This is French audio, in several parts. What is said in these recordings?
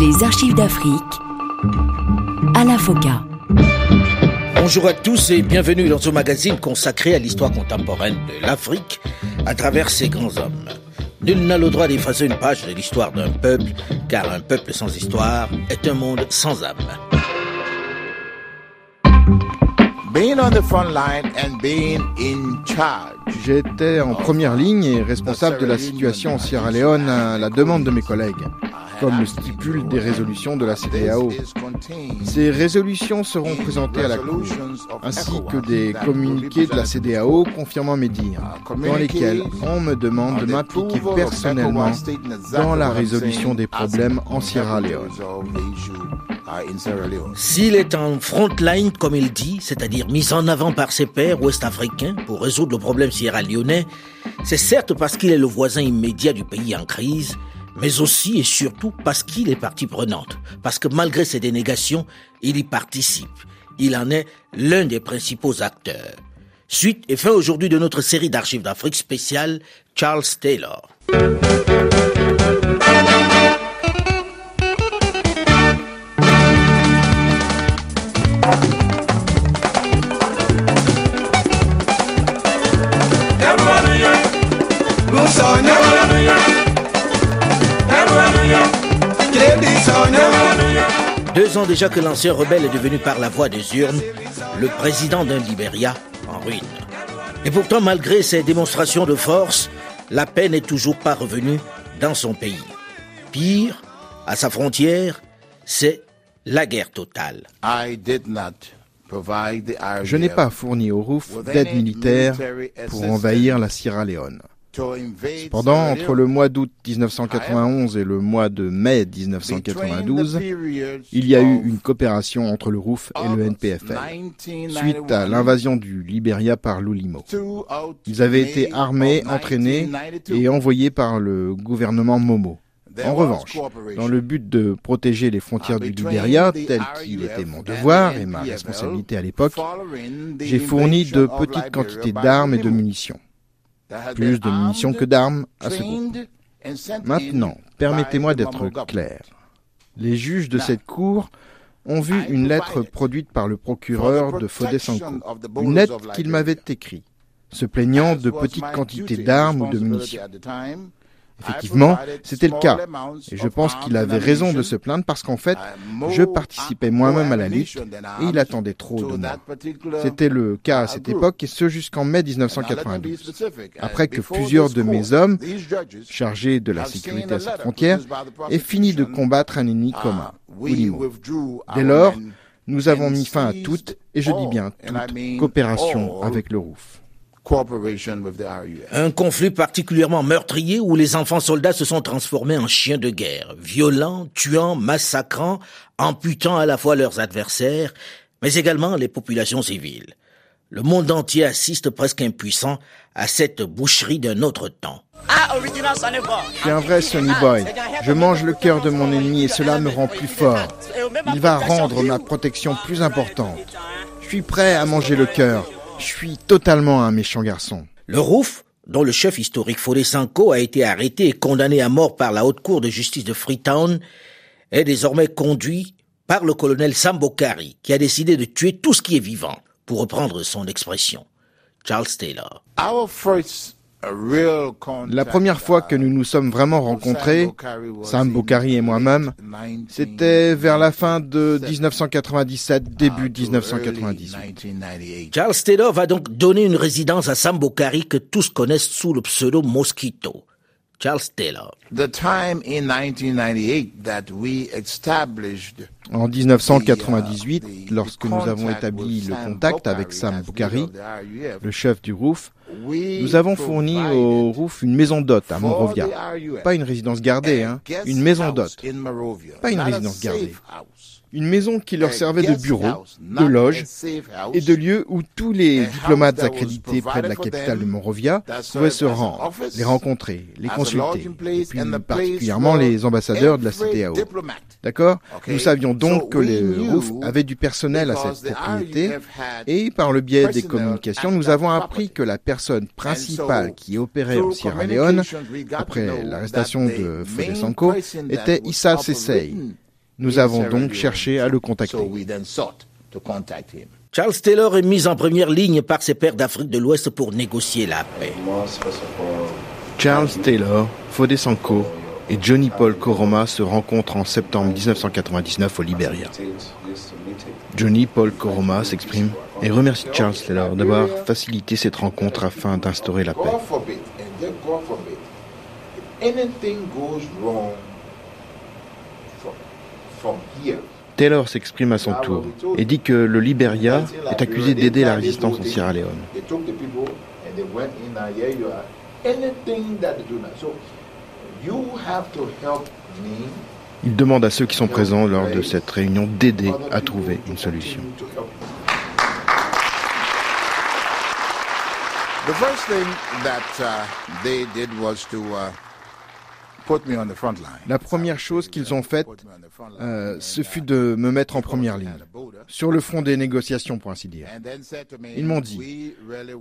Les archives d'Afrique à la FOCA. Bonjour à tous et bienvenue dans ce magazine consacré à l'histoire contemporaine de l'Afrique à travers ses grands hommes. Nul n'a le droit d'effacer une page de l'histoire d'un peuple, car un peuple sans histoire est un monde sans âme. J'étais en première ligne et responsable de la situation en Sierra Leone à la demande de mes collègues comme le stipulent des résolutions de la CDAO. Ces résolutions seront présentées à la Cour, ainsi que des communiqués de la CDAO confirmant mes dires, dans lesquels on me demande de m'impliquer personnellement dans la résolution des problèmes en Sierra Leone. S'il est en front line, comme il dit, c'est-à-dire mis en avant par ses pairs ouest-africains pour résoudre le problème sierra-léonais, c'est certes parce qu'il est le voisin immédiat du pays en crise, mais aussi et surtout parce qu'il est partie prenante, parce que malgré ses dénégations, il y participe. Il en est l'un des principaux acteurs. Suite et fin aujourd'hui de notre série d'archives d'Afrique spéciale, Charles Taylor. Deux ans déjà que l'ancien rebelle est devenu par la voie des urnes le président d'un Libéria en ruine. Et pourtant, malgré ses démonstrations de force, la paix n'est toujours pas revenue dans son pays. Pire, à sa frontière, c'est la guerre totale. Je n'ai pas fourni au ROUF d'aide militaire pour envahir la Sierra Leone. Cependant, entre le mois d'août 1991 et le mois de mai 1992, il y a eu une coopération entre le ROUF et le NPFL suite à l'invasion du Libéria par l'Oulimo. Ils avaient été armés, entraînés et envoyés par le gouvernement Momo. En revanche, dans le but de protéger les frontières du Libéria, tel qu'il était mon devoir et ma responsabilité à l'époque, j'ai fourni de petites quantités d'armes et de munitions plus de munitions que d'armes à ce groupe. Maintenant, permettez-moi d'être clair. Les juges de cette cour ont vu une lettre produite par le procureur de Fodé une lettre qu'il m'avait écrite, se plaignant de petites quantités d'armes ou de munitions. Effectivement, c'était le cas. Et je pense qu'il avait raison de se plaindre parce qu'en fait, je participais moi-même à la lutte et il attendait trop de moi. C'était le cas à cette époque et ce jusqu'en mai 1992. Après que plusieurs de mes hommes, chargés de la sécurité à cette frontière, aient fini de combattre un ennemi commun, Dès lors, nous avons mis fin à toute, et je dis bien toute, coopération avec le ROUF. Un conflit particulièrement meurtrier où les enfants soldats se sont transformés en chiens de guerre, violents, tuant, massacrant, amputant à la fois leurs adversaires, mais également les populations civiles. Le monde entier assiste presque impuissant à cette boucherie d'un autre temps. Je suis un vrai Sonny Boy. Je mange le cœur de mon ennemi et cela me rend plus fort. Il va rendre ma protection plus importante. Je suis prêt à manger le cœur. Je suis totalement un méchant garçon. Le Rouf, dont le chef historique Fodé Sanko a été arrêté et condamné à mort par la Haute Cour de justice de Freetown, est désormais conduit par le colonel Sambokari, qui a décidé de tuer tout ce qui est vivant, pour reprendre son expression. Charles Taylor. La première fois que nous nous sommes vraiment rencontrés, Sam Boukari et moi-même, c'était vers la fin de 1997, début 1998. Charles Taylor va donc donner une résidence à Sam Boukari que tous connaissent sous le pseudo Mosquito. Charles Taylor. En 1998, lorsque nous avons établi le contact avec Sam Boukari, le chef du ROUF, nous avons fourni au ROUF une maison d'hôte à Monrovia. Pas une résidence gardée, hein, une maison d'hôte. Pas une résidence gardée une maison qui leur servait de bureau, de loge et de lieu où tous les diplomates accrédités près de la capitale de Monrovia pouvaient se rendre, les rencontrer, les consulter, et puis particulièrement les ambassadeurs de la CTAO. D'accord? Nous savions donc que les ROUF avaient du personnel à cette propriété et par le biais des communications, nous avons appris que la personne principale qui opérait en Sierra Leone après l'arrestation de Fodé Sanko était Issa Sesei, Nous avons donc cherché à le contacter. Charles Taylor est mis en première ligne par ses pairs d'Afrique de l'Ouest pour négocier la paix. Charles Taylor, Fodé Sanko et Johnny Paul Koroma se rencontrent en septembre 1999 au Liberia. Johnny Paul Koroma s'exprime et remercie Charles Taylor d'avoir facilité cette rencontre afin d'instaurer la paix. Taylor s'exprime à son tour et dit que le Liberia est accusé d'aider la résistance en Sierra Leone. Il demande à ceux qui sont présents lors de cette réunion d'aider à trouver une solution. The first thing that uh, they did was to uh, la première chose qu'ils ont faite, euh, ce fut de me mettre en première ligne, sur le front des négociations, pour ainsi dire. Ils m'ont dit,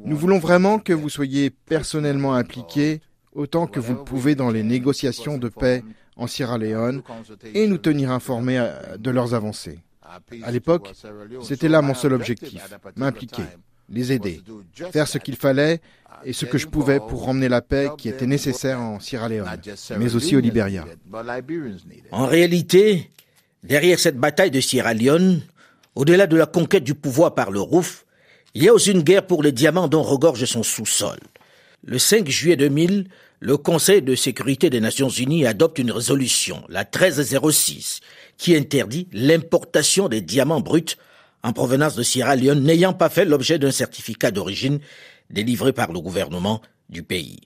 nous voulons vraiment que vous soyez personnellement impliqués autant que vous le pouvez dans les négociations de paix en Sierra Leone et nous tenir informés euh, de leurs avancées. À l'époque, c'était là mon seul objectif, m'impliquer, les aider, faire ce qu'il fallait et ce que je pouvais pour ramener la paix qui était nécessaire en Sierra Leone, mais aussi au Liberia. En réalité, derrière cette bataille de Sierra Leone, au-delà de la conquête du pouvoir par le ROUF, il y a aussi une guerre pour les diamants dont regorge son sous-sol. Le 5 juillet 2000, le Conseil de sécurité des Nations Unies adopte une résolution, la 1306, qui interdit l'importation des diamants bruts en provenance de Sierra Leone n'ayant pas fait l'objet d'un certificat d'origine délivrée par le gouvernement du pays.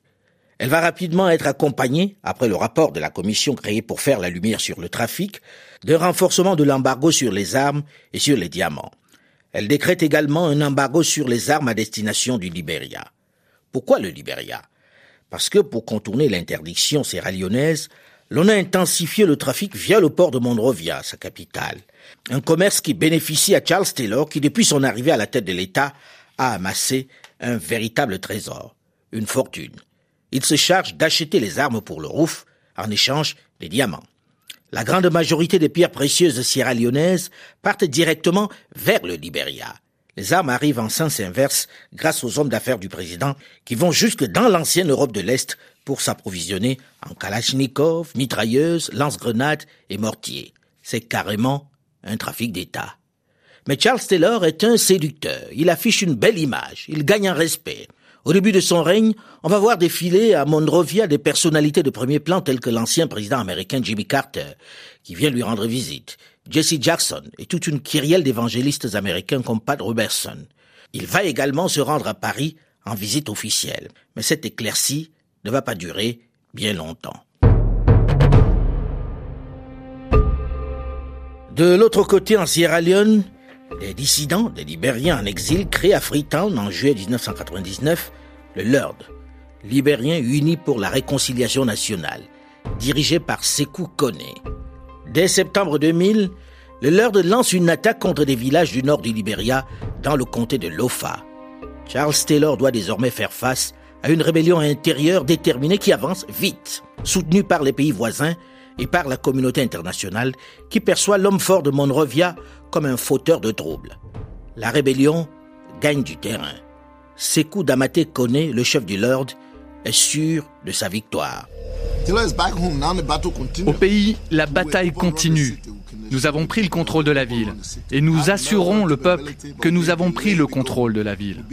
Elle va rapidement être accompagnée, après le rapport de la commission créée pour faire la lumière sur le trafic, d'un renforcement de l'embargo sur les armes et sur les diamants. Elle décrète également un embargo sur les armes à destination du Libéria. Pourquoi le Libéria Parce que pour contourner l'interdiction sierra-léonaise, l'on a intensifié le trafic via le port de Monrovia, sa capitale. Un commerce qui bénéficie à Charles Taylor qui, depuis son arrivée à la tête de l'État, a amassé un véritable trésor, une fortune. Il se charge d'acheter les armes pour le ROUF en échange des diamants. La grande majorité des pierres précieuses sierra-léonaises partent directement vers le Libéria. Les armes arrivent en sens inverse grâce aux hommes d'affaires du président qui vont jusque dans l'ancienne Europe de l'Est pour s'approvisionner en kalachnikov, mitrailleuses, lance-grenades et mortiers. C'est carrément un trafic d'État. Mais Charles Taylor est un séducteur. Il affiche une belle image. Il gagne un respect. Au début de son règne, on va voir défiler à Monrovia des personnalités de premier plan telles que l'ancien président américain Jimmy Carter, qui vient lui rendre visite, Jesse Jackson et toute une kyrielle d'évangélistes américains comme Pat Robertson. Il va également se rendre à Paris en visite officielle. Mais cette éclaircie ne va pas durer bien longtemps. De l'autre côté, en Sierra Leone, des dissidents, des Libériens en exil, créent à Freetown en juillet 1999 le LURD, Libériens unis pour la réconciliation nationale, dirigé par Sekou Kone. Dès septembre 2000, le LURD lance une attaque contre des villages du nord du Libéria, dans le comté de Lofa. Charles Taylor doit désormais faire face à une rébellion intérieure déterminée qui avance vite, soutenue par les pays voisins et par la communauté internationale qui perçoit l'homme fort de Monrovia comme un fauteur de troubles. La rébellion gagne du terrain. Sekou Damate Kone, le chef du Lord, est sûr de sa victoire. Au pays, la bataille continue. Nous avons pris le contrôle de la ville et nous assurons le peuple que nous avons pris le contrôle de la ville.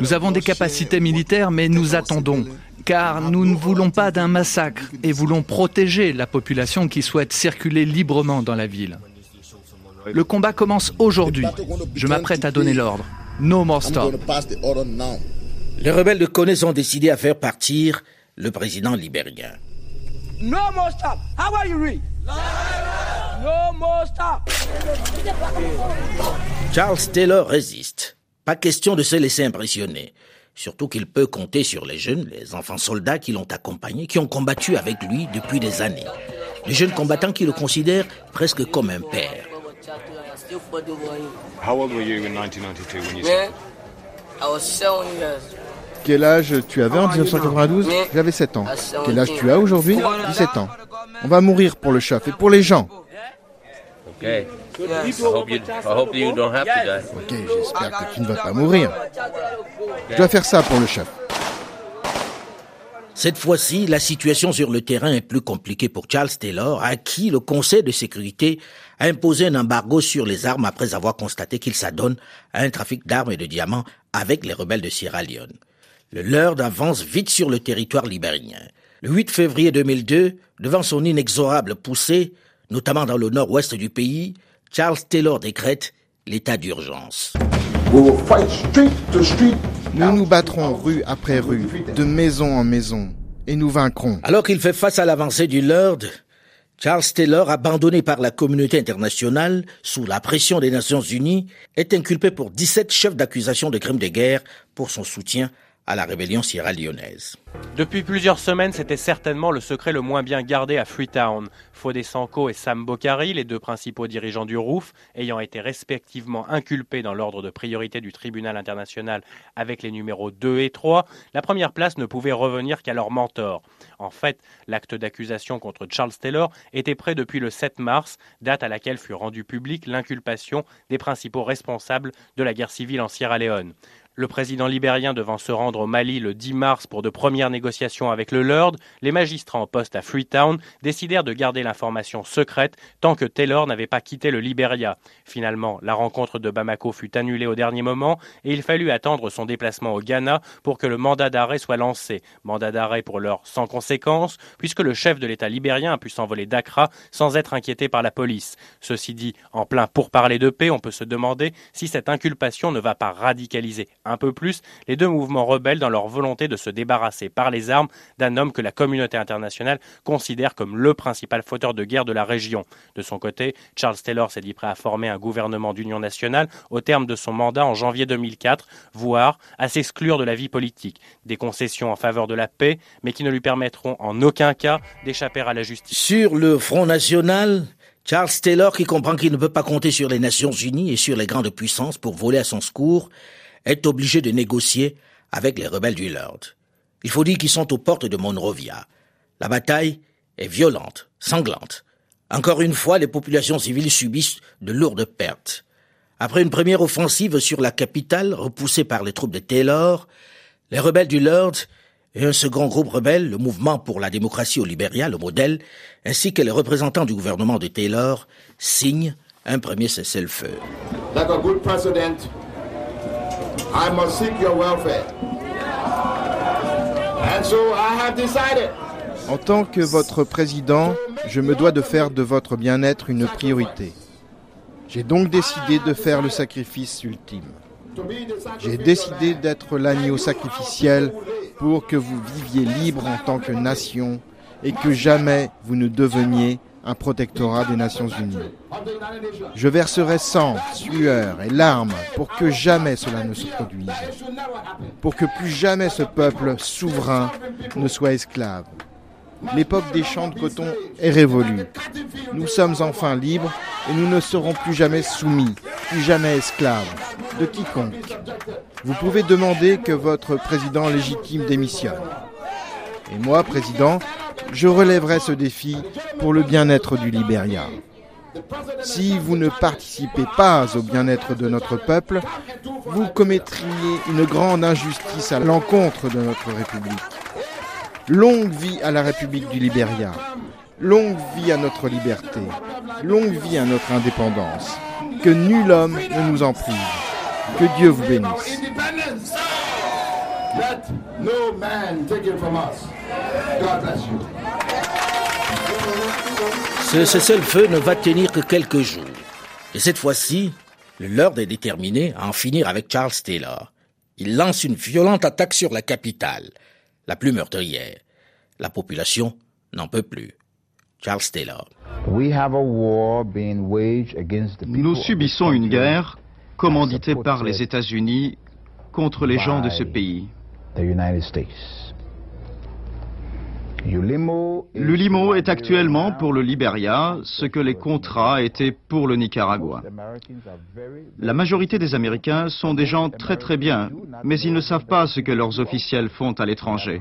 Nous avons des capacités militaires, mais nous attendons, car nous ne voulons pas d'un massacre et voulons protéger la population qui souhaite circuler librement dans la ville. Le combat commence aujourd'hui. Je m'apprête à donner l'ordre. No more stop. Les rebelles de Kone ont décidé à faire partir le président libérien. No more stop. How are you read? No more stop. Charles Taylor résiste. Pas question de se laisser impressionner. Surtout qu'il peut compter sur les jeunes, les enfants soldats qui l'ont accompagné, qui ont combattu avec lui depuis des années. Les jeunes combattants qui le considèrent presque comme un père. Quel âge tu avais en 1992 J'avais 7 ans. Quel âge tu as aujourd'hui? 17 ans. On va mourir pour le chef et pour les gens. Ok, j'espère que tu ne vas pas mourir. Je dois faire ça pour le chef. Cette fois-ci, la situation sur le terrain est plus compliquée pour Charles Taylor, à qui le Conseil de sécurité a imposé un embargo sur les armes après avoir constaté qu'il s'adonne à un trafic d'armes et de diamants avec les rebelles de Sierra Leone. Le Lord avance vite sur le territoire libérien. Le 8 février 2002, devant son inexorable poussée, notamment dans le nord-ouest du pays, Charles Taylor décrète l'état d'urgence. Nous nous battrons rue après rue, de maison en maison, et nous vaincrons. Alors qu'il fait face à l'avancée du Lord, Charles Taylor, abandonné par la communauté internationale sous la pression des Nations Unies, est inculpé pour 17 chefs d'accusation de crimes de guerre pour son soutien la rébellion sierra-léonaise. Depuis plusieurs semaines, c'était certainement le secret le moins bien gardé à Freetown. Fodé Sanko et Sam Bokari, les deux principaux dirigeants du ROUF, ayant été respectivement inculpés dans l'ordre de priorité du tribunal international avec les numéros 2 et 3, la première place ne pouvait revenir qu'à leur mentor. En fait, l'acte d'accusation contre Charles Taylor était prêt depuis le 7 mars, date à laquelle fut rendue publique l'inculpation des principaux responsables de la guerre civile en Sierra Leone. Le président libérien devant se rendre au Mali le 10 mars pour de premières négociations avec le Lord, les magistrats en poste à Freetown décidèrent de garder l'information secrète tant que Taylor n'avait pas quitté le Liberia. Finalement, la rencontre de Bamako fut annulée au dernier moment et il fallut attendre son déplacement au Ghana pour que le mandat d'arrêt soit lancé. Mandat d'arrêt pour l'heure sans conséquence, puisque le chef de l'État libérien a pu s'envoler d'Accra sans être inquiété par la police. Ceci dit, en plein pourparler de paix, on peut se demander si cette inculpation ne va pas radicaliser un peu plus les deux mouvements rebelles dans leur volonté de se débarrasser par les armes d'un homme que la communauté internationale considère comme le principal fauteur de guerre de la région. De son côté, Charles Taylor s'est dit prêt à former un gouvernement d'union nationale au terme de son mandat en janvier 2004, voire à s'exclure de la vie politique. Des concessions en faveur de la paix, mais qui ne lui permettront en aucun cas d'échapper à la justice. Sur le Front National, Charles Taylor, qui comprend qu'il ne peut pas compter sur les Nations Unies et sur les grandes puissances pour voler à son secours, est obligé de négocier avec les rebelles du Lord. Il faut dire qu'ils sont aux portes de Monrovia. La bataille est violente, sanglante. Encore une fois, les populations civiles subissent de lourdes pertes. Après une première offensive sur la capitale, repoussée par les troupes de Taylor, les rebelles du Lord et un second groupe rebelle, le Mouvement pour la démocratie au Libéria, le modèle, ainsi que les représentants du gouvernement de Taylor, signent un premier cessez-le-feu. I must seek your welfare. And so I have decided. En tant que votre président, je me dois de faire de votre bien-être une priorité. J'ai donc décidé de faire le sacrifice ultime. J'ai décidé d'être l'agneau sacrificiel pour que vous viviez libre en tant que nation et que jamais vous ne deveniez un protectorat des Nations Unies. Je verserai sang, sueur et larmes pour que jamais cela ne se produise, pour que plus jamais ce peuple souverain ne soit esclave. L'époque des champs de coton est révolue. Nous sommes enfin libres et nous ne serons plus jamais soumis, plus jamais esclaves de quiconque. Vous pouvez demander que votre président légitime démissionne. Et moi, président, je relèverai ce défi pour le bien-être du Libéria. Si vous ne participez pas au bien-être de notre peuple, vous commettriez une grande injustice à l'encontre de notre République. Longue vie à la République du Libéria. Longue vie à notre liberté. Longue vie à notre indépendance. Que nul homme ne nous en prive. Que Dieu vous bénisse. Ce cessez-le-feu ne va tenir que quelques jours. Et cette fois-ci, le Lord est déterminé à en finir avec Charles Taylor. Il lance une violente attaque sur la capitale, la plus meurtrière. La population n'en peut plus. Charles Taylor. Nous subissons une guerre commanditée par les États-Unis contre les gens de ce pays. Le limo est actuellement pour le Liberia ce que les contrats étaient pour le Nicaragua. La majorité des Américains sont des gens très très bien, mais ils ne savent pas ce que leurs officiels font à l'étranger.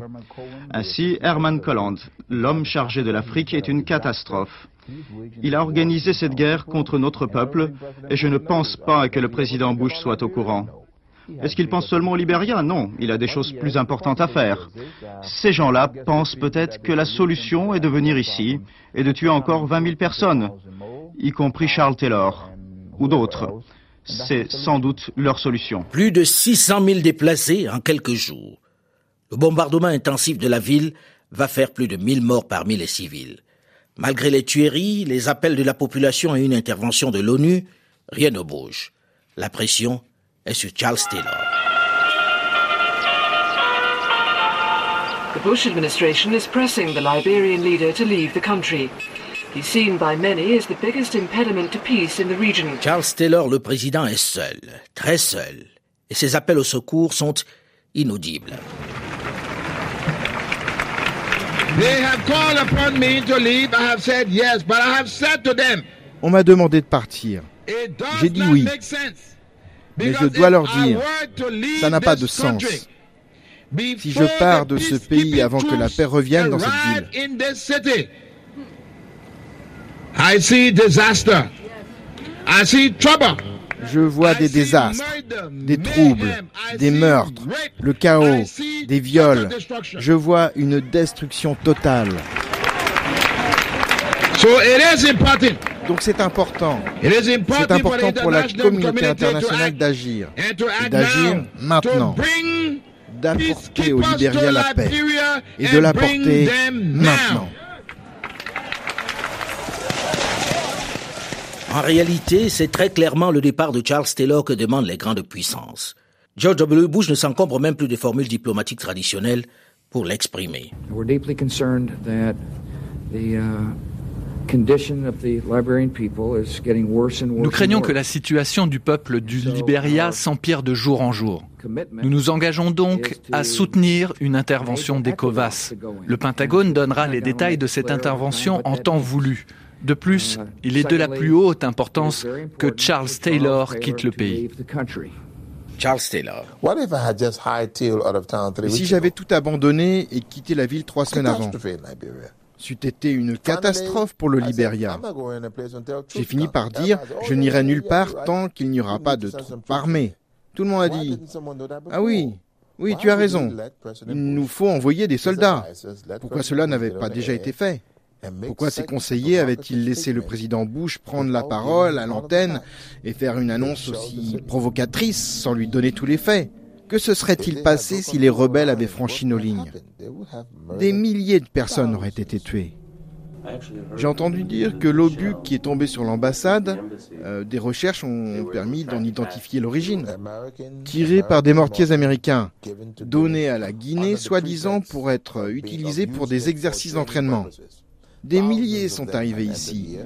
Ainsi, Herman Colland, l'homme chargé de l'Afrique, est une catastrophe. Il a organisé cette guerre contre notre peuple et je ne pense pas que le président Bush soit au courant. Est-ce qu'il pense seulement au Libéria Non, il a des choses plus importantes à faire. Ces gens-là pensent peut-être que la solution est de venir ici et de tuer encore 20 000 personnes, y compris Charles Taylor ou d'autres. C'est sans doute leur solution. Plus de 600 000 déplacés en quelques jours. Le bombardement intensif de la ville va faire plus de 1000 morts parmi les civils. Malgré les tueries, les appels de la population et une intervention de l'ONU, rien ne bouge. La pression est sur Charles Taylor. The Bush administration is pressing the Liberian leader to leave the country. He's seen by many as the biggest impediment to peace in the region. Charles Taylor, le président, est seul, très seul, et ses appels au secours sont inaudibles. They have called upon me to leave. I have said yes, but I have said to them, On m'a demandé de partir. J'ai dit oui. Mais je dois leur dire, ça n'a pas de sens. Si je pars de ce pays avant que la paix revienne dans cette ville, in this city, I see disaster. I see trouble. je vois des désastres, des troubles, des meurtres, le chaos, des viols. Je vois une destruction totale. So it is important. Donc c'est important. C'est important, pour la the international communauté community to internationale act d'agir and to et act d'agir maintenant, d'apporter au Libéria to la paix et and de bring l'apporter maintenant. En réalité, c'est très clairement le départ de Charles Taylor que demandent les grandes puissances. George W. Bush ne s'encombre même plus des formules diplomatiques traditionnelles pour l'exprimer. We're deeply concerned that the uh, Nous craignons que la situation du peuple du Libéria s'empire de jour en jour. Nous nous engageons donc à soutenir une intervention d'ECOVAS. Le Pentagone donnera les détails de cette intervention en temps voulu. De plus, il est de la plus haute importance que Charles Taylor quitte le pays. Charles Taylor. Si j'avais tout abandonné et quitté la ville trois semaines avant? C'eût été une catastrophe pour le Libéria. J'ai fini par dire, je n'irai nulle part tant qu'il n'y aura pas de troupes armées. Tout le monde a dit, ah oui, oui, tu as raison. Il nous faut envoyer des soldats. Pourquoi cela n'avait pas déjà été fait? Pourquoi ces second conseillers avaient-ils laissé le président Bush prendre la parole à l'antenne et faire une annonce aussi provocatrice sans lui donner tous les faits? Que se serait-il passé si les rebelles avaient franchi nos lignes Des milliers de personnes auraient été tuées. J'ai entendu dire que l'obus qui est tombé sur l'ambassade, euh, des recherches ont permis d'en identifier l'origine. Tiré par des mortiers américains, Britain à la Guinée, soi-disant pour être utilisés pour des exercices d'entraînement. Des milliers sont arrivés ici.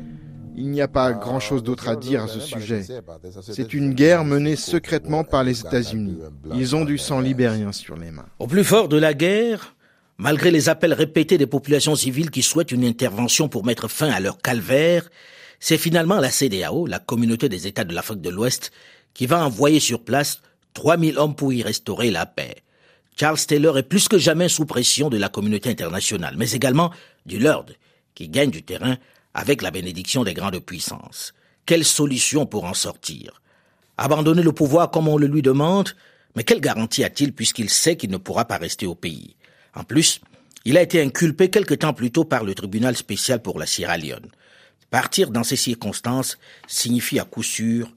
Il n'y a pas Uh, grand-chose d'autre à dire à ce sujet. said, C'est une guerre menée secrètement par les États-Unis. Ils ont on du sang libérien sur les mains. Au plus fort de la guerre, malgré les appels répétés des populations civiles qui souhaitent une intervention pour mettre fin à leur calvaire, c'est finalement la CDAO, la communauté des États de l'Afrique de l'Ouest, qui va envoyer sur place 3000 hommes pour y restaurer la paix. Charles Taylor est plus que jamais sous pression de la communauté internationale, mais également du Lord, qui gagne du terrain avec la bénédiction des grandes puissances. Quelle solution pour en sortir? Abandonner le pouvoir comme on le lui demande? Mais quelle garantie a-t-il puisqu'il sait qu'il ne pourra pas rester au pays? En plus, il a été inculpé quelque temps plus tôt par le tribunal spécial pour la Sierra Leone. Partir dans ces circonstances signifie à coup sûr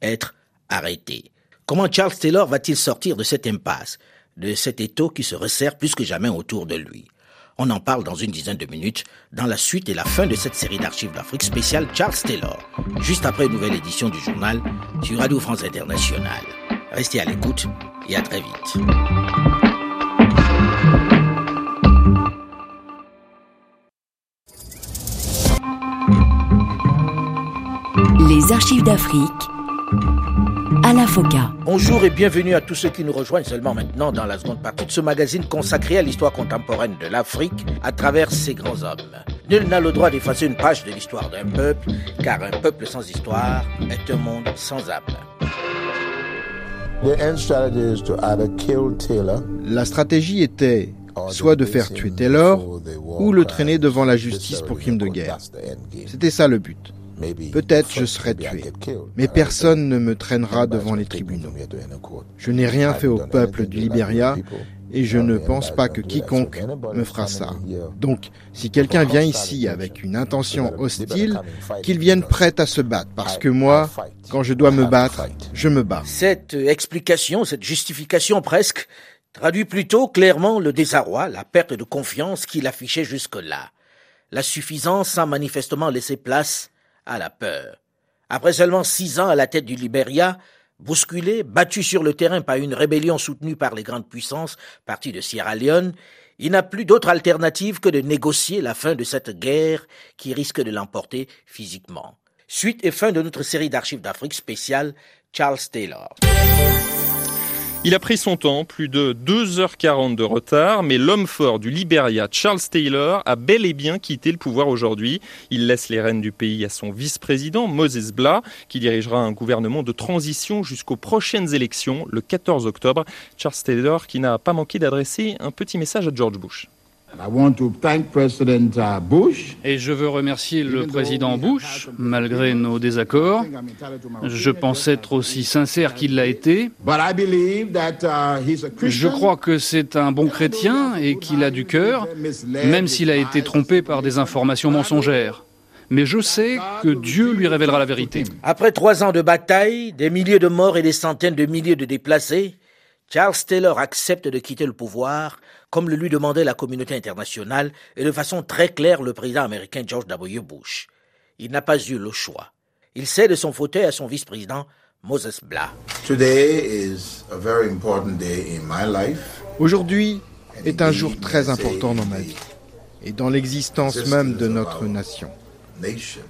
être arrêté. Comment Charles Taylor va-t-il sortir de cette impasse, de cet étau qui se resserre plus que jamais autour de lui? On en parle dans une dizaine de minutes, dans la suite et la fin de cette série d'archives d'Afrique spéciale Charles Taylor, juste après une nouvelle édition du journal sur Radio France Internationale. Restez à l'écoute et à très vite. Les archives d'Afrique Foca. Bonjour et bienvenue à tous ceux qui nous rejoignent seulement maintenant dans la seconde partie de ce magazine consacré à l'histoire contemporaine de l'Afrique à travers ses grands hommes. Nul n'a le droit d'effacer une page de l'histoire d'un peuple, car un peuple sans histoire est un monde sans âme. La stratégie était soit de faire tuer Taylor ou le traîner devant la justice pour crime de guerre. C'était ça le but. Peut-être je serai tué, mais personne ne me traînera devant les tribunaux. Je n'ai rien fait au peuple du Libéria et je ne pense pas que quiconque me fera ça. Donc, si quelqu'un vient ici avec une intention hostile, qu'il vienne prêt à se battre, parce que moi, quand je dois me battre, je me bats. Cette explication, cette justification presque, traduit plutôt clairement le désarroi, la perte de confiance qu'il affichait jusque-là. La suffisance a manifestement laissé place à la peur. Après seulement six ans à la tête du Libéria, bousculé, battu sur le terrain par une rébellion soutenue par les grandes puissances, partie de Sierra Leone, il n'a plus d'autre alternative que de négocier la fin de cette guerre qui risque de l'emporter physiquement. Suite et fin de notre série d'archives d'Afrique spéciale Charles Taylor. Il a pris son temps, plus de 2h40 de retard, mais l'homme fort du Liberia, Charles Taylor, a bel et bien quitté le pouvoir aujourd'hui. Il laisse les rênes du pays à son vice-président, Moses Blah, qui dirigera un gouvernement de transition jusqu'aux prochaines élections, le 14 octobre. Charles Taylor qui n'a pas manqué d'adresser un petit message à George Bush. Et je veux remercier le président Bush, malgré nos désaccords. Je pense être aussi sincère qu'il l'a été. Je crois que c'est un bon chrétien et qu'il a du cœur, même s'il a été trompé par des informations mensongères. Mais je sais que Dieu lui révélera la vérité. Après trois ans de bataille, des milliers de morts et des centaines de milliers de déplacés, Charles Taylor accepte de quitter le pouvoir comme le lui demandait la communauté internationale et de façon très claire le président américain George W. Bush. Il n'a pas eu le choix. Il cède son fauteuil à son vice-président Moses Blah. Aujourd'hui est un jour très important dans ma vie et dans l'existence même de notre nation.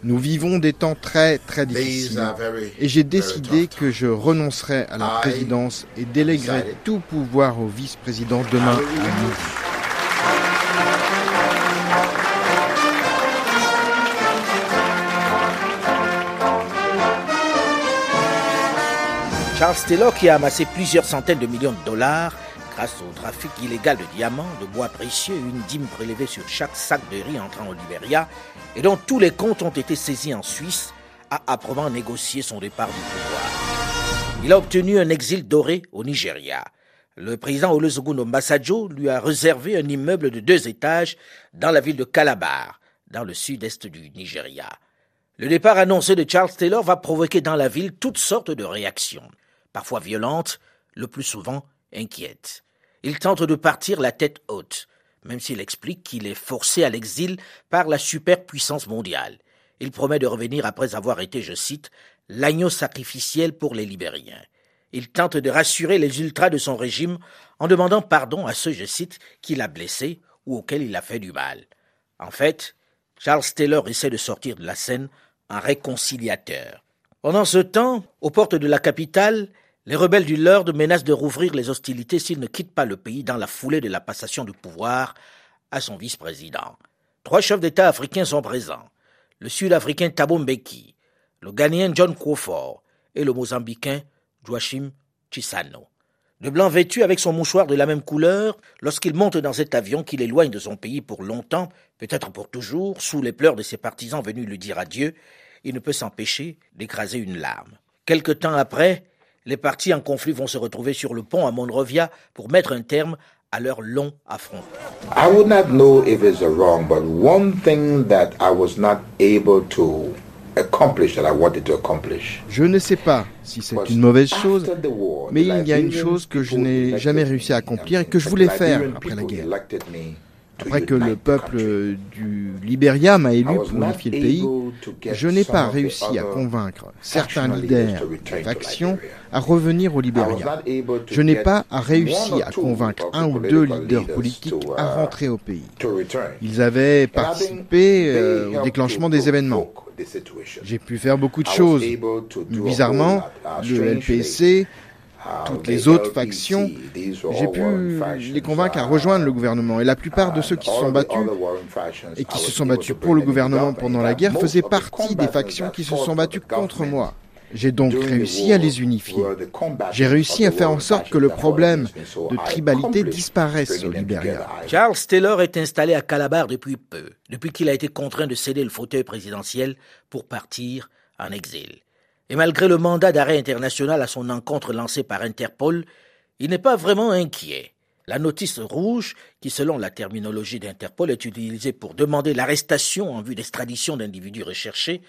Nous vivons des temps très très difficiles. et j'ai décidé que je renoncerai à la présidence et déléguerai tout pouvoir au vice-président demain. À midi. Charles Taylor, qui a amassé plusieurs centaines de millions de dollars grâce au trafic illégal de diamants, de bois précieux, une dîme prélevée sur chaque sac de riz entrant au Libéria, et dont tous les comptes ont été saisis en Suisse, a âprement négocié son départ du pouvoir. Il a obtenu un exil doré au Nigeria. Le président Olusegun Obasanjo lui a réservé un immeuble de deux étages dans la ville de Calabar, dans le sud-est du Nigeria. Le départ annoncé de Charles Taylor va provoquer dans la ville toutes sortes de réactions, parfois violentes, le plus souvent inquiètes. Il tente de partir la tête haute, même s'il explique qu'il est forcé à l'exil par la superpuissance mondiale. Il promet de revenir après avoir été, je cite, l'agneau sacrificiel pour les Libériens. Il tente de rassurer les ultras de son régime en demandant pardon à ceux, je cite, qu'il a blessés ou auxquels il a fait du mal. En fait, Charles Taylor essaie de sortir de la scène un réconciliateur. Pendant ce temps, aux portes de la capitale, les rebelles du Lord menacent de rouvrir les hostilités s'il ne quitte pas le pays dans la foulée de la passation du pouvoir à son vice-président. Trois chefs d'État africains sont présents. Le Sud-Africain Thabo Mbeki, le Ghanéen John Crawford et le Mozambicain Joachim Chissano. De blanc vêtu avec son mouchoir de la même couleur, lorsqu'il monte dans cet avion qui l'éloigne de son pays pour longtemps, peut-être pour toujours, sous les pleurs de ses partisans venus lui dire adieu, il ne peut s'empêcher d'écraser une larme. Quelque temps après, les partis en conflit vont se retrouver sur le pont à Monrovia pour mettre un terme à leur long affrontement. I would not know if it's a wrong, but one thing that I was not able to accomplish that I wanted to accomplish. Je ne sais pas si c'est une mauvaise chose, mais il y a une chose que je n'ai jamais réussi à accomplir et que je voulais faire après la guerre. Après que le peuple du Libéria m'a élu pour unifier le pays, je n'ai pas réussi à convaincre certains leaders de faction à revenir au Libéria. Je n'ai pas réussi à convaincre un ou deux leaders politiques à rentrer au pays. Ils avaient participé euh, au déclenchement des événements. J'ai pu faire beaucoup de choses. Bizarrement, le LPC, toutes les autres factions, j'ai pu les convaincre à rejoindre le gouvernement. Et la plupart de ceux qui se sont battus et qui se sont battus pour le gouvernement pendant la guerre faisaient partie des factions qui se sont battues contre moi. J'ai donc réussi à les unifier. J'ai réussi à faire en sorte que le problème de tribalité disparaisse au Libéria. Charles Taylor est installé à Calabar depuis peu, depuis qu'il a été contraint de céder le fauteuil présidentiel pour partir en exil. Et malgré le mandat d'arrêt international à son encontre lancé par Interpol, il n'est pas vraiment inquiet. La notice rouge, qui selon la terminologie d'Interpol est utilisée pour demander l'arrestation en vue d'extradition d'individus recherchés,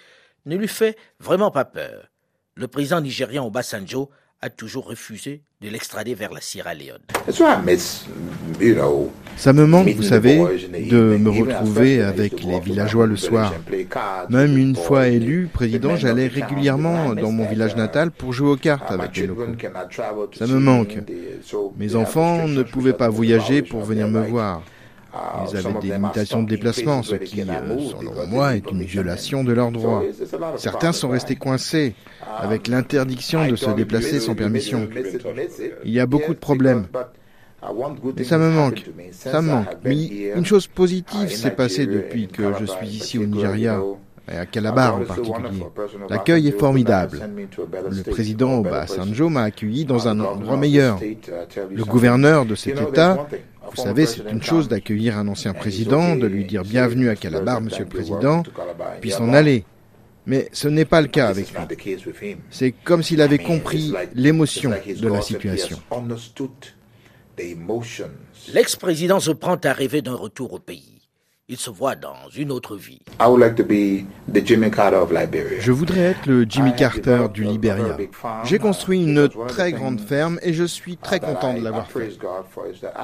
ne lui fait vraiment pas peur le président nigérian Obasanjo a toujours refusé de l'extrader vers la Sierra Leone. Ça me manque, vous savez, de me retrouver avec les villageois le soir. Même une fois élu président, j'allais régulièrement dans mon village natal pour jouer aux cartes avec les locaux. Ça me manque. Mes enfants ne pouvaient pas voyager pour venir me voir. Ils avaient des limitations de déplacement, ce qui, euh, selon moi, est une violation de leurs droits. Certains sont restés coincés avec l'interdiction de se déplacer sans permission. Il y a beaucoup de problèmes. Mais ça me manque. Ça me manque. Mais une chose positive s'est passée depuis que je suis ici au Nigeria et à Calabar en particulier. L'accueil est formidable. Le président Obasanjo m'a accueilli dans un endroit meilleur. Le gouverneur de cet État vous savez, c'est une chose d'accueillir un ancien président, de lui dire bienvenue à Calabar, monsieur le président, puis s'en aller. Mais ce n'est pas le cas avec lui. C'est comme s'il avait compris l'émotion de la situation. L'ex-président se prend à rêver d'un retour au pays. Il se voit dans une autre vie. Je voudrais être le Jimmy Carter du Liberia. J'ai construit une très grande ferme et je suis très content de l'avoir fait.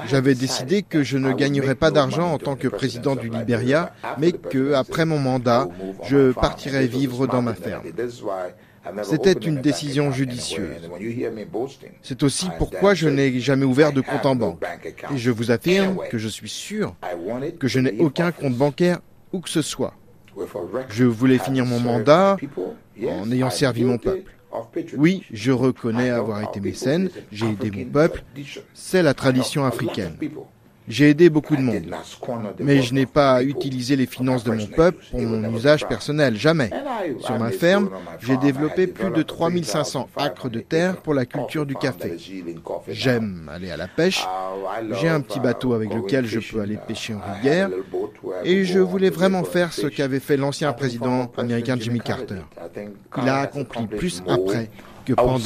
J'avais décidé que je ne gagnerais pas d'argent en tant que président du Liberia, mais que après mon mandat, je partirais vivre dans ma ferme. C'était une décision judicieuse. C'est aussi pourquoi je n'ai jamais ouvert de compte en banque. Et je vous affirme que je suis sûr que je n'ai aucun compte bancaire où que ce soit. Je voulais finir mon mandat en ayant servi mon peuple. Oui, je reconnais avoir été mécène, j'ai aidé mon peuple, c'est la tradition africaine. J'ai aidé beaucoup de monde, mais je n'ai pas utilisé les finances de mon peuple pour mon usage personnel, jamais. Sur ma ferme, j'ai développé plus de 3500 acres de terre pour la culture du café. J'aime aller à la pêche, j'ai un petit bateau avec lequel je peux aller pêcher en rivière, et je voulais vraiment faire ce qu'avait fait l'ancien président américain Jimmy Carter. Il a accompli plus après que pendant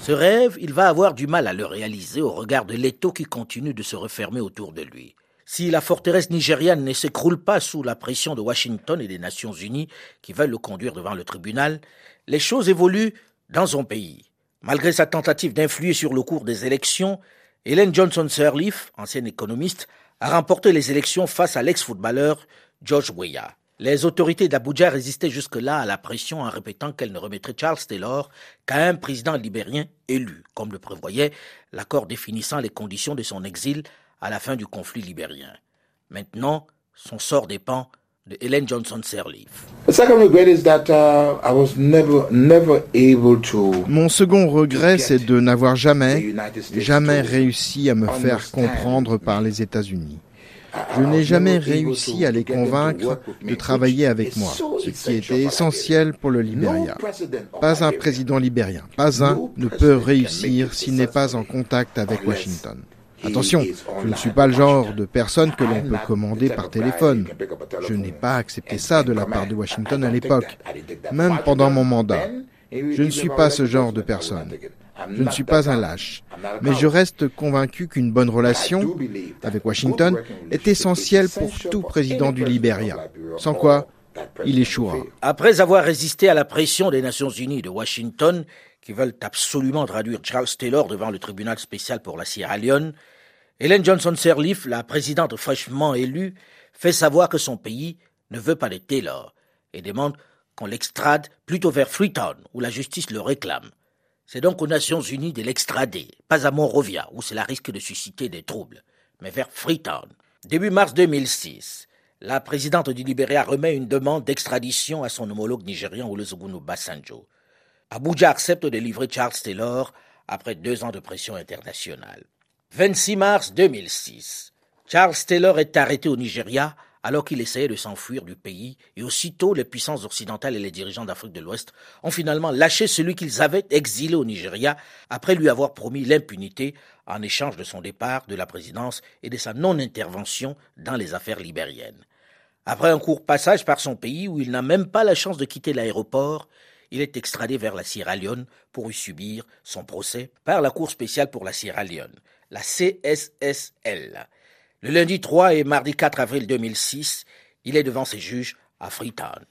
Ce rêve, il va avoir du mal à le réaliser au regard de l'étau qui continue de se refermer autour de lui. Si la forteresse nigériane ne s'écroule pas sous la pression de Washington et des Nations Unies qui veulent le conduire devant le tribunal, les choses évoluent dans son pays. Malgré sa tentative d'influer sur le cours des élections, Helen Johnson Sirleaf, ancienne économiste, a remporté les élections face à l'ex-footballeur George Weah. Les autorités d'Abuja résistaient jusque-là à la pression en répétant qu'elles ne remettraient Charles Taylor qu'à un président libérien élu, comme le prévoyait l'accord définissant les conditions de son exil à la fin du conflit libérien. Maintenant, son sort dépend de Helen Johnson Sirleaf. Mon second regret, c'est de n'avoir jamais, jamais réussi à me faire comprendre par les États-Unis. Je n'ai jamais réussi à les convaincre de travailler avec moi, ce qui était essentiel pour le Libéria. Pas un président libérien, pas un ne peut réussir s'il n'est pas en contact avec Washington. Attention, je ne suis pas le genre de personne que l'on peut commander par téléphone. Je n'ai pas accepté ça de la part de Washington à l'époque, même pendant mon mandat. Je ne suis pas ce genre de personne. Je ne suis pas un lâche, mais je reste convaincu qu'une bonne relation avec Washington est essentielle pour tout président du Libéria, sans quoi il échouera. Après avoir résisté à la pression des Nations Unies de Washington, qui veulent absolument traduire Charles Taylor devant le tribunal spécial pour la Sierra Leone, Helen Johnson Sirleaf, la présidente fraîchement élue, fait savoir que son pays ne veut pas de Taylor et demande qu'on l'extrade plutôt vers Freetown, où la justice le réclame. C'est donc aux Nations Unies de l'extrader, pas à Monrovia, où cela risque de susciter des troubles, mais vers Freetown. Début mars 2006, la présidente du Libéria remet une demande d'extradition à son homologue nigérian Olusegun Obasanjo. Abuja accepte de livrer Charles Taylor après deux ans de pression internationale. 26 mars 2006. Charles Taylor est arrêté au Nigeria alors qu'il essayait de s'enfuir du pays, et aussitôt les puissances occidentales et les dirigeants d'Afrique de l'Ouest ont finalement lâché celui qu'ils avaient exilé au Nigeria après lui avoir promis l'impunité en échange de son départ de la présidence et de sa non-intervention dans les affaires libériennes. Après un court passage par son pays où il n'a même pas la chance de quitter l'aéroport, il est extradé vers la Sierra Leone pour y subir son procès par la Cour spéciale pour la Sierra Leone, la CSSL. Le lundi 3 et mardi 4 avril 2006, il est devant ses juges à Freetown.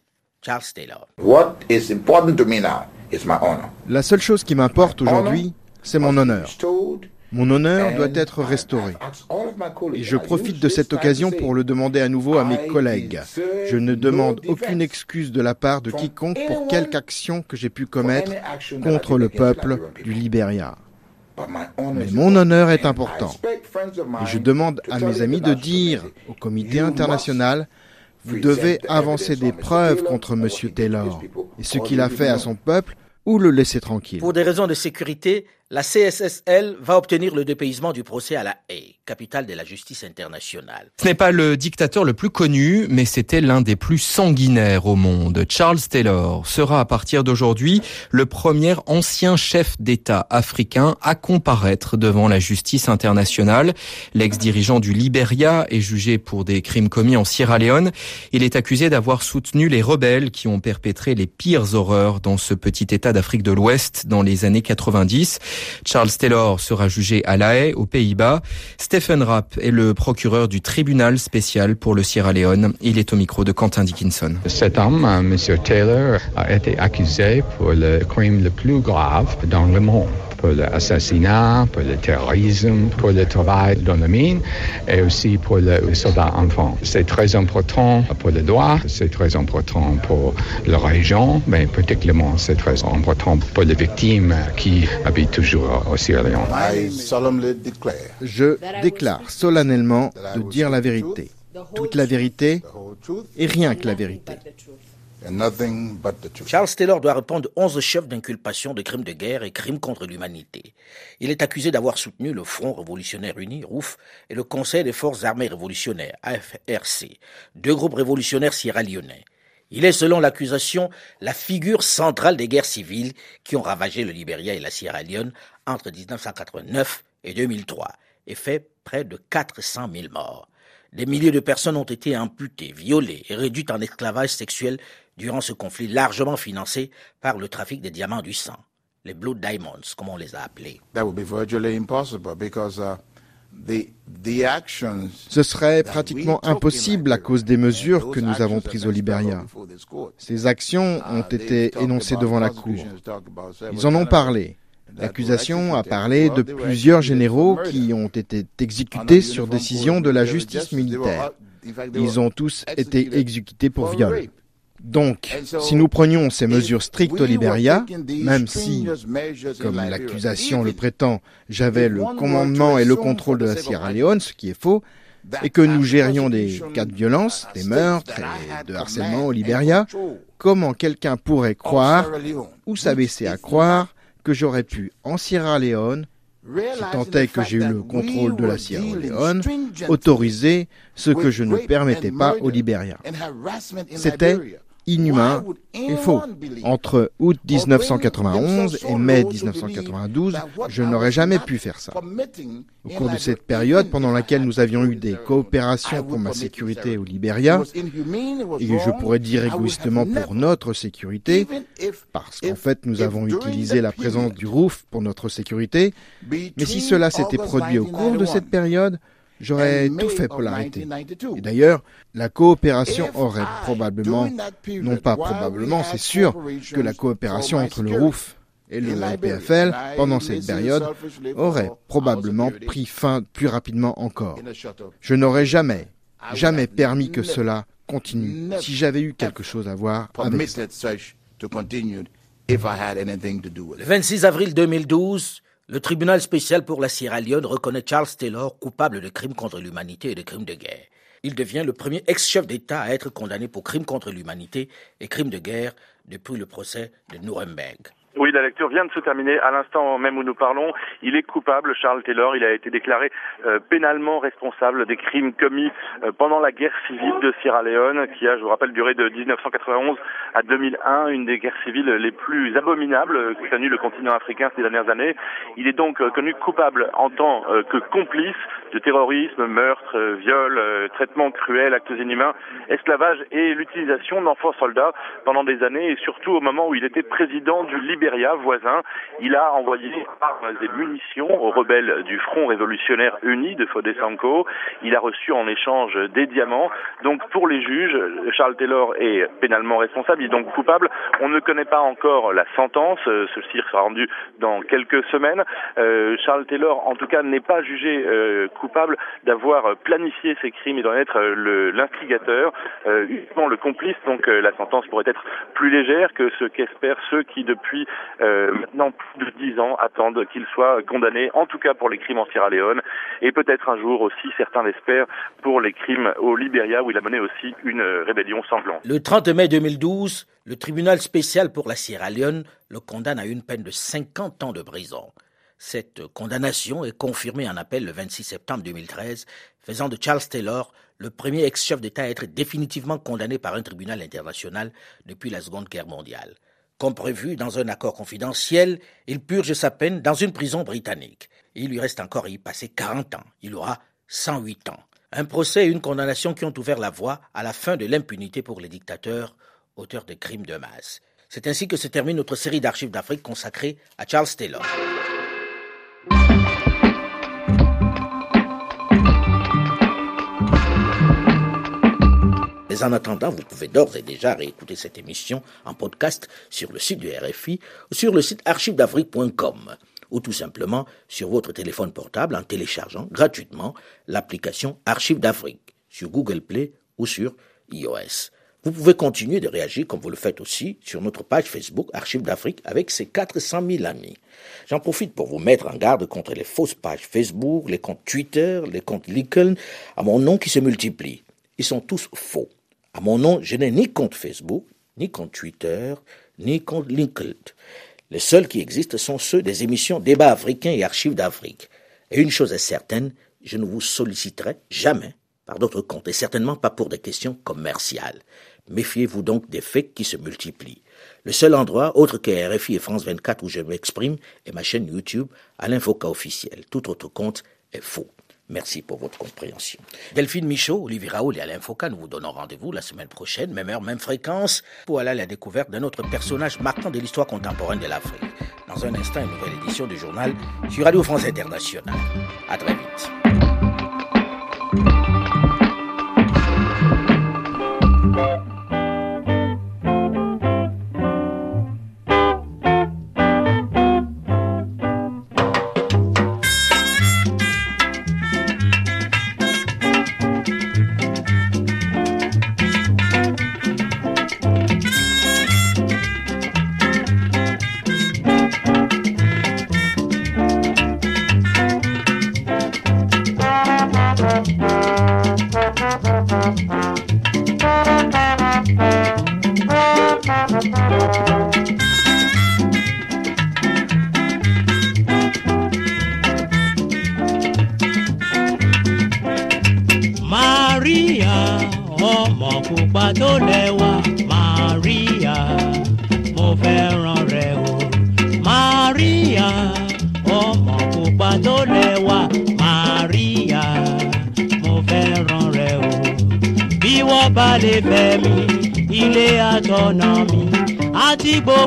Charles Taylor. What is important to me now is my honor. La seule chose qui m'importe aujourd'hui, c'est mon honneur. Mon honneur doit être restauré. Et je profite de cette occasion pour le demander à nouveau à mes collègues. Je ne demande aucune excuse de la part de quiconque pour quelque action que j'ai pu commettre contre le peuple du Libéria. Mais mon honneur est important. Et je demande à mes amis de dire au comité international, vous devez avancer des preuves contre M. Taylor et ce qu'il a fait à son peuple ou le laisser tranquille. Pour des raisons de sécurité, la CSSL va obtenir le dépaysement du procès à La Haye, capitale de la justice internationale. Ce n'est pas le dictateur le plus connu, mais c'était l'un des plus sanguinaires au monde. Charles Taylor sera à partir d'aujourd'hui le premier ancien chef d'État africain à comparaître devant la justice internationale. L'ex-dirigeant du Liberia est jugé pour des crimes commis en Sierra Leone. Il est accusé d'avoir soutenu les rebelles qui ont perpétré les pires horreurs dans ce petit État d'Afrique de l'Ouest dans les années 90. Charles Taylor sera jugé à La Haye, aux Pays-Bas. Stephen Rapp est le procureur du tribunal spécial pour le Sierra Leone. Il est au micro de Quentin Dickinson. Cet homme, euh. Taylor, a été accusé pour le crime le plus grave dans le monde pour l'assassinat, pour le terrorisme, pour le travail dans la mine et aussi pour le soldat enfant. C'est très important pour le droit, c'est très important pour la région, mais particulièrement c'est très important pour les victimes qui habitent toujours au Sierra Leone. Je déclare solennellement de dire la vérité, toute la vérité et rien que la vérité. Charles Taylor doit répondre de 11 chefs d'inculpation de crimes de guerre et crimes contre l'humanité. Il est accusé d'avoir soutenu le Front révolutionnaire uni, ROUF, et le Conseil des forces armées révolutionnaires, AFRC, deux groupes révolutionnaires sierra-lyonnais. Il est, selon l'accusation, la figure centrale des guerres civiles qui ont ravagé le Libéria et la Sierra Leone entre 1989 et 2003 et fait près de 400 000 morts. Des milliers de personnes ont été amputées, violées et réduites en esclavage sexuel durant ce conflit largement financé par le trafic des diamants du sang, les Blue Diamonds, comme on les a appelés. Ce serait pratiquement impossible à cause des mesures que nous avons prises au Libéria. Ces actions Uh, ont été énoncées devant la Cour. Ils en ont parlé. L'accusation a parlé de plusieurs généraux qui ont été exécutés sur décision de la justice militaire. Ils ont tous été exécutés pour viol. Donc, si nous prenions ces mesures strictes au Libéria, même si, comme l'accusation le prétend, j'avais le commandement et le contrôle de la Sierra Leone, ce qui est faux, et que nous gérions des cas de violence, des meurtres et de harcèlement au Libéria, comment quelqu'un pourrait croire, ou s'abaisser à croire, que j'aurais pu, en Sierra Leone, si tant est que j'ai eu le contrôle de la Sierra Leone, autoriser ce que je ne permettais pas au Libéria. C'était inhumain et faux. Entre août 1991 et mai 1992, je n'aurais jamais pu faire ça. Au cours de cette période pendant laquelle nous avions eu des coopérations pour ma sécurité au Libéria, et je pourrais dire égoïstement pour notre sécurité, parce qu'en fait nous avons utilisé la présence du ROUF pour notre sécurité, mais si cela s'était produit au cours de cette période, J'aurais tout fait pour l'arrêter. Et d'ailleurs, la coopération aurait probablement, non pas probablement, c'est sûr, que la coopération entre le ROUF et le LPFL pendant cette période aurait probablement pris fin plus rapidement encore. Je n'aurais jamais, jamais permis que cela continue si j'avais eu quelque chose à voir avec ça. Le 26 avril 2012, le tribunal spécial pour la Sierra Leone reconnaît Charles Taylor coupable de crimes contre l'humanité et de crimes de guerre. Il devient le premier ex-chef d'État à être condamné pour crimes contre l'humanité et crimes de guerre depuis le procès de Nuremberg. La lecture vient de se terminer. À l'instant même où nous parlons, il est coupable, Charles Taylor. Il a été déclaré euh, pénalement responsable des crimes commis euh, pendant la guerre civile de Sierra Leone, qui a, je vous rappelle, duré de 1991 à 2001, une des guerres civiles les plus abominables qu'a connu le continent africain ces dernières années. Il est donc euh, connu coupable en tant que complice de terrorisme, meurtre, viol, traitement cruel, actes inhumains, esclavage et l'utilisation d'enfants soldats pendant des années et surtout au moment où il était président du Libéria voisin. Il a envoyé des munitions aux rebelles du Front révolutionnaire uni de Fodé Sanko. Il a reçu en échange des diamants. Donc pour les juges, Charles Taylor est pénalement responsable, il est donc coupable. On ne connaît pas encore la sentence, ceci sera rendu dans quelques semaines. Euh, Charles Taylor, en tout cas, n'est pas jugé euh, coupable d'avoir planifié ces crimes et d'en être euh, l'instigateur, uniquement le complice. Donc la sentence pourrait être plus légère que ce qu'espèrent ceux qui, depuis euh, maintenant plus de dix ans attendent qu'il soit condamné, en tout cas pour les crimes en Sierra Leone, et peut-être un jour aussi, certains l'espèrent, pour les crimes au Libéria, où il a mené aussi une rébellion sanglante. Le 30 mai 2012, le tribunal spécial pour la Sierra Leone le condamne à une peine de 50 ans de prison. Cette condamnation est confirmée en appel le 26 septembre 2013, faisant de Charles Taylor le premier ex-chef d'État à être définitivement condamné par un tribunal international depuis la Seconde Guerre mondiale. Comme prévu dans un accord confidentiel, il purge sa peine dans une prison britannique. Il lui reste encore à y passer 40 ans. Il aura 108 ans. Un procès et une condamnation qui ont ouvert la voie à la fin de l'impunité pour les dictateurs, auteurs de crimes de masse. C'est ainsi que se termine notre série d'archives d'Afrique consacrée à Charles Taylor. En attendant, vous pouvez d'ores et déjà réécouter cette émission en podcast sur le site du RFI ou sur le site archivedafrique.com ou tout simplement sur votre téléphone portable en téléchargeant gratuitement l'application Archives d'Afrique sur Google Play ou sur iOS. Vous pouvez continuer de réagir comme vous le faites aussi sur notre page Facebook Archives d'Afrique avec ses 400 000 amis. J'en profite pour vous mettre en garde contre les fausses pages Facebook, les comptes Twitter, les comptes LinkedIn à mon nom qui se multiplient. Ils sont tous faux. À mon nom, je n'ai ni compte Facebook, ni compte Twitter, ni compte LinkedIn. Les seuls qui existent sont ceux des émissions Débats africains et Archives d'Afrique. Et une chose est certaine, je ne vous solliciterai jamais par d'autres comptes, et certainement pas pour des questions commerciales. Méfiez-vous donc des faits qui se multiplient. Le seul endroit, autre que RFI et France 24 où je m'exprime, est ma chaîne YouTube, Alain Foucault officiel. Tout autre compte est faux. Merci pour votre compréhension. Delphine Michaud, Olivier Raoul et Alain Foucault, nous vous donnons rendez-vous la semaine prochaine, même heure, même fréquence, pour aller à la découverte d'un autre personnage marquant de l'histoire contemporaine de l'Afrique. Dans un instant, une nouvelle édition du journal sur Radio France Internationale. À très vite.